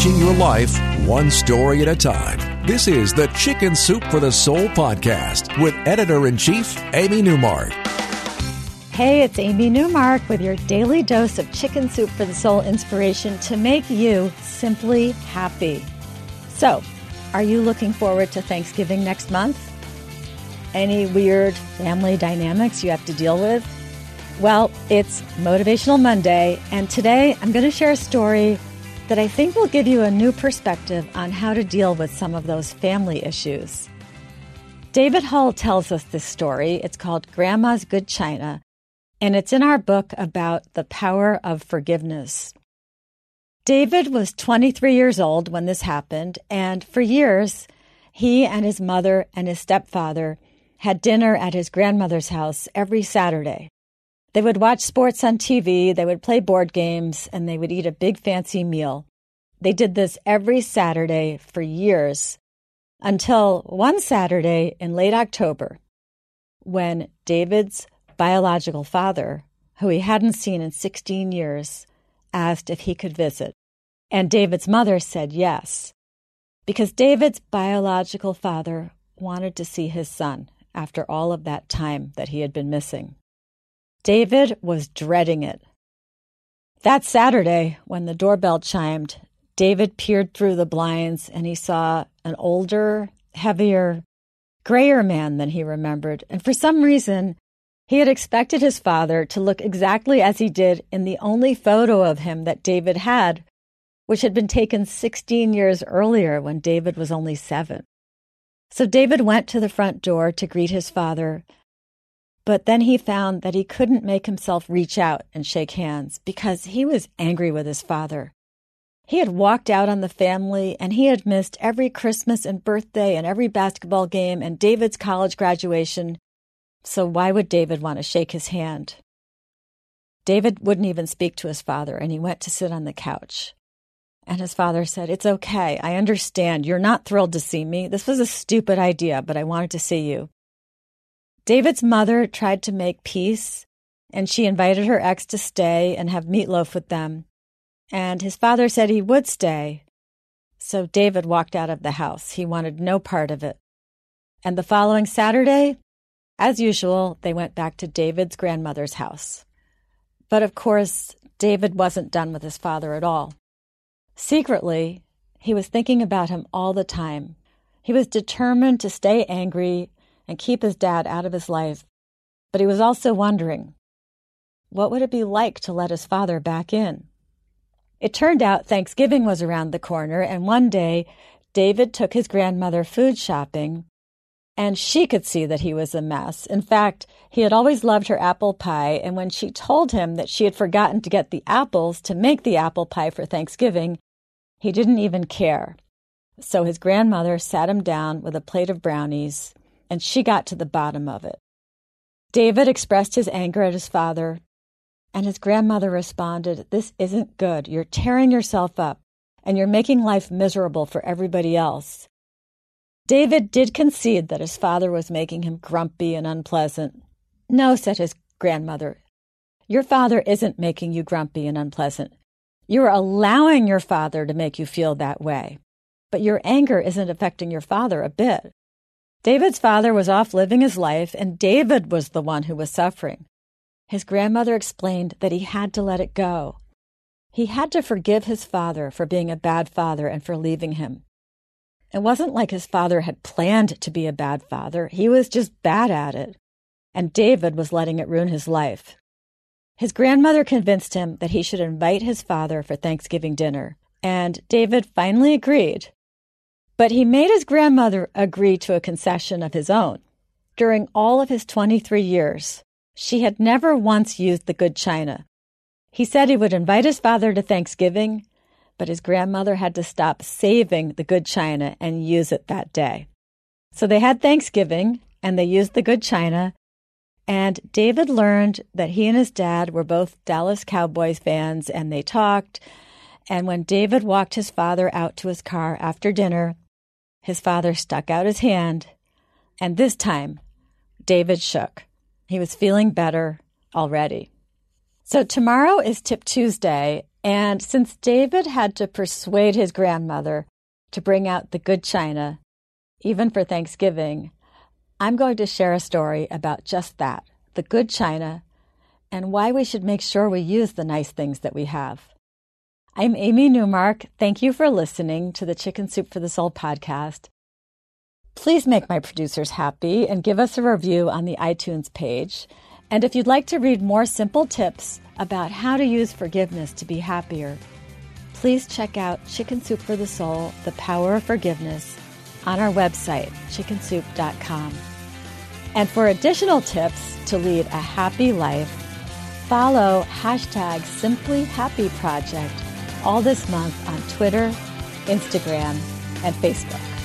changing your life one story at a time. This is the Chicken Soup for the Soul podcast with editor in chief, Amy Newmark. Hey, it's Amy Newmark with your daily dose of Chicken Soup for the Soul inspiration to make you simply happy. So, are you looking forward to Thanksgiving next month? Any weird family dynamics you have to deal with? Well, it's Motivational Monday, and today I'm going to share a story that I think will give you a new perspective on how to deal with some of those family issues. David Hull tells us this story. It's called Grandma's Good China, and it's in our book about the power of forgiveness. David was 23 years old when this happened, and for years, he and his mother and his stepfather had dinner at his grandmother's house every Saturday. They would watch sports on TV, they would play board games, and they would eat a big fancy meal. They did this every Saturday for years until one Saturday in late October when David's biological father, who he hadn't seen in 16 years, asked if he could visit. And David's mother said yes, because David's biological father wanted to see his son after all of that time that he had been missing. David was dreading it. That Saturday, when the doorbell chimed, David peered through the blinds and he saw an older, heavier, grayer man than he remembered. And for some reason, he had expected his father to look exactly as he did in the only photo of him that David had, which had been taken 16 years earlier when David was only seven. So David went to the front door to greet his father, but then he found that he couldn't make himself reach out and shake hands because he was angry with his father. He had walked out on the family and he had missed every Christmas and birthday and every basketball game and David's college graduation. So why would David want to shake his hand? David wouldn't even speak to his father and he went to sit on the couch. And his father said, It's okay. I understand. You're not thrilled to see me. This was a stupid idea, but I wanted to see you. David's mother tried to make peace, and she invited her ex to stay and have meatloaf with them. And his father said he would stay. So David walked out of the house. He wanted no part of it. And the following Saturday, as usual, they went back to David's grandmother's house. But of course, David wasn't done with his father at all. Secretly, he was thinking about him all the time. He was determined to stay angry and keep his dad out of his life. But he was also wondering what would it be like to let his father back in? It turned out Thanksgiving was around the corner, and one day David took his grandmother food shopping, and she could see that he was a mess. In fact, he had always loved her apple pie, and when she told him that she had forgotten to get the apples to make the apple pie for Thanksgiving, he didn't even care. So his grandmother sat him down with a plate of brownies and she got to the bottom of it. David expressed his anger at his father, and his grandmother responded, This isn't good. You're tearing yourself up, and you're making life miserable for everybody else. David did concede that his father was making him grumpy and unpleasant. No, said his grandmother, your father isn't making you grumpy and unpleasant. You're allowing your father to make you feel that way. But your anger isn't affecting your father a bit. David's father was off living his life, and David was the one who was suffering. His grandmother explained that he had to let it go. He had to forgive his father for being a bad father and for leaving him. It wasn't like his father had planned to be a bad father, he was just bad at it. And David was letting it ruin his life. His grandmother convinced him that he should invite his father for Thanksgiving dinner, and David finally agreed but he made his grandmother agree to a concession of his own. During all of his 23 years, she had never once used the good china. He said he would invite his father to Thanksgiving, but his grandmother had to stop saving the good china and use it that day. So they had Thanksgiving and they used the good china. And David learned that he and his dad were both Dallas Cowboys fans and they talked. And when David walked his father out to his car after dinner, his father stuck out his hand, and this time David shook. He was feeling better already. So tomorrow is Tip Tuesday, And since David had to persuade his grandmother to bring out the good china, even for Thanksgiving, I'm going to share a story about just that the good china and why we should make sure we use the nice things that we have. I'm Amy Newmark. Thank you for listening to the Chicken Soup for the Soul podcast. Please make my producers happy and give us a review on the iTunes page. And if you'd like to read more simple tips about how to use forgiveness to be happier, please check out Chicken Soup for the Soul The Power of Forgiveness on our website, chickensoup.com. And for additional tips to lead a happy life, follow hashtag Simply Happy Project all this month on Twitter, Instagram, and Facebook.